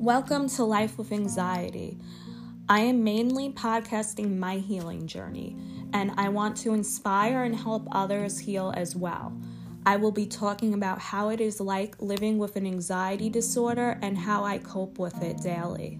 Welcome to Life with Anxiety. I am mainly podcasting my healing journey, and I want to inspire and help others heal as well. I will be talking about how it is like living with an anxiety disorder and how I cope with it daily.